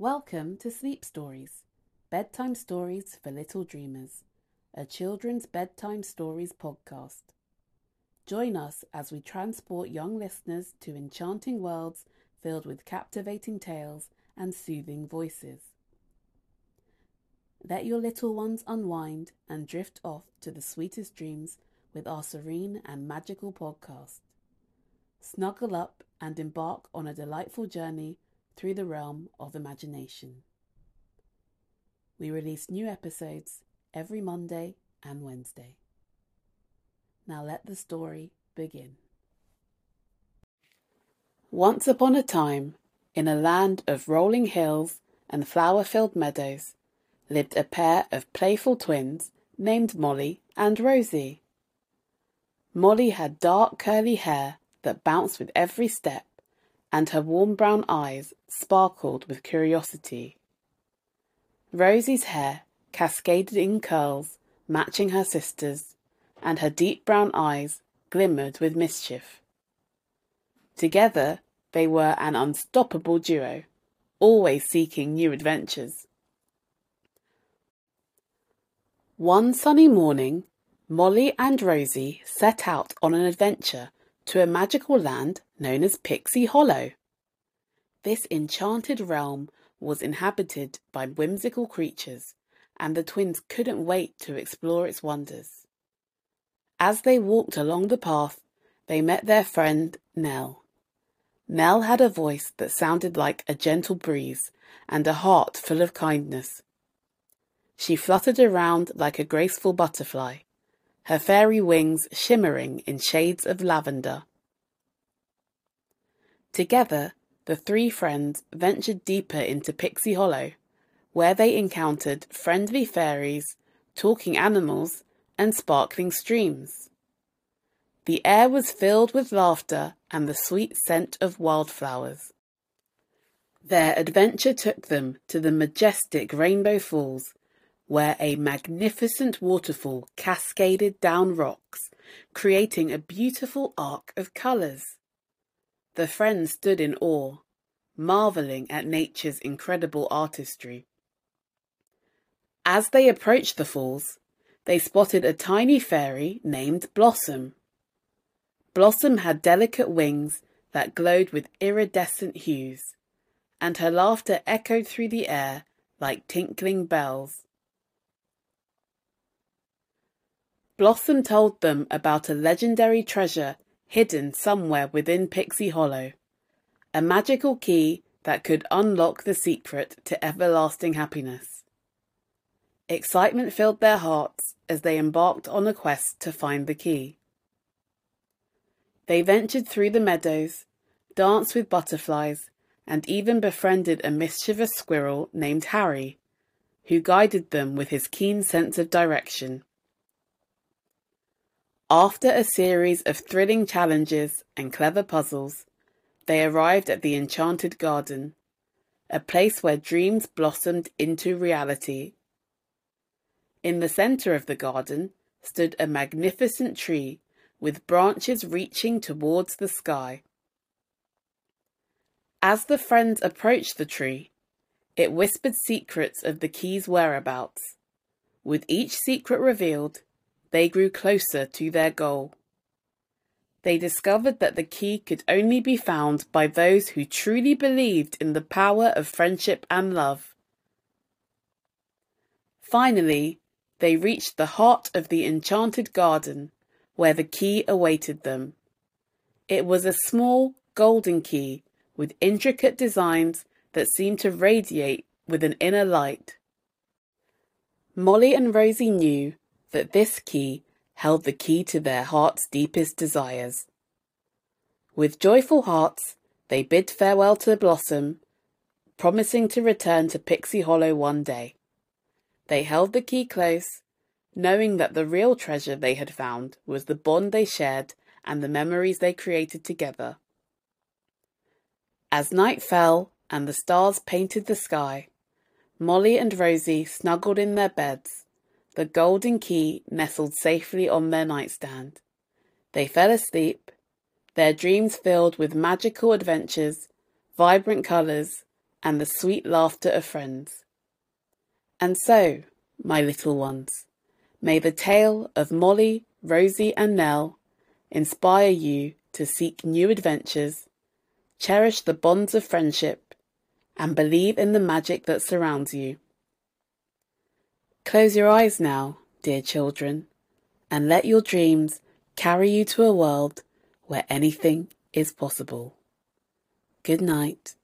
Welcome to Sleep Stories, bedtime stories for little dreamers, a children's bedtime stories podcast. Join us as we transport young listeners to enchanting worlds filled with captivating tales and soothing voices. Let your little ones unwind and drift off to the sweetest dreams with our serene and magical podcast. Snuggle up and embark on a delightful journey through the realm of imagination. We release new episodes every Monday and Wednesday. Now let the story begin. Once upon a time, in a land of rolling hills and flower filled meadows, lived a pair of playful twins named Molly and Rosie. Molly had dark curly hair that bounced with every step and her warm brown eyes sparkled with curiosity. Rosie's hair cascaded in curls, matching her sister's, and her deep brown eyes glimmered with mischief. Together, they were an unstoppable duo, always seeking new adventures. One sunny morning, Molly and Rosie set out on an adventure to a magical land known as Pixie Hollow. This enchanted realm was inhabited by whimsical creatures, and the twins couldn't wait to explore its wonders. As they walked along the path, they met their friend Nell. Nell had a voice that sounded like a gentle breeze and a heart full of kindness. She fluttered around like a graceful butterfly, her fairy wings shimmering in shades of lavender. Together, the three friends ventured deeper into Pixie Hollow, where they encountered friendly fairies, talking animals, and sparkling streams. The air was filled with laughter and the sweet scent of wildflowers. Their adventure took them to the majestic Rainbow Falls, where a magnificent waterfall cascaded down rocks, creating a beautiful arc of colours. The friends stood in awe, marvelling at nature's incredible artistry. As they approached the falls, they spotted a tiny fairy named Blossom. Blossom had delicate wings that glowed with iridescent hues, and her laughter echoed through the air like tinkling bells. Blossom told them about a legendary treasure hidden somewhere within Pixie Hollow, a magical key that could unlock the secret to everlasting happiness. Excitement filled their hearts as they embarked on a quest to find the key. They ventured through the meadows, danced with butterflies, and even befriended a mischievous squirrel named Harry, who guided them with his keen sense of direction. After a series of thrilling challenges and clever puzzles, they arrived at the Enchanted Garden, a place where dreams blossomed into reality. In the centre of the garden stood a magnificent tree with branches reaching towards the sky. As the friends approached the tree, it whispered secrets of the key's whereabouts. With each secret revealed, they grew closer to their goal. They discovered that the key could only be found by those who truly believed in the power of friendship and love. Finally, they reached the heart of the enchanted garden, where the key awaited them. It was a small, golden key with intricate designs that seemed to radiate with an inner light. Molly and Rosie knew that this key held the key to their heart's deepest desires. With joyful hearts, they bid farewell to the Blossom, promising to return to Pixie Hollow one day. They held the key close, knowing that the real treasure they had found was the bond they shared and the memories they created together. As night fell and the stars painted the sky, Molly and Rosie snuggled in their beds, the golden key nestled safely on their nightstand. They fell asleep, their dreams filled with magical adventures, vibrant colours, and the sweet laughter of friends. And so, my little ones, may the tale of Molly, Rosie, and Nell inspire you to seek new adventures, cherish the bonds of friendship, and believe in the magic that surrounds you. Close your eyes now, dear children, and let your dreams carry you to a world where anything is possible. Good night.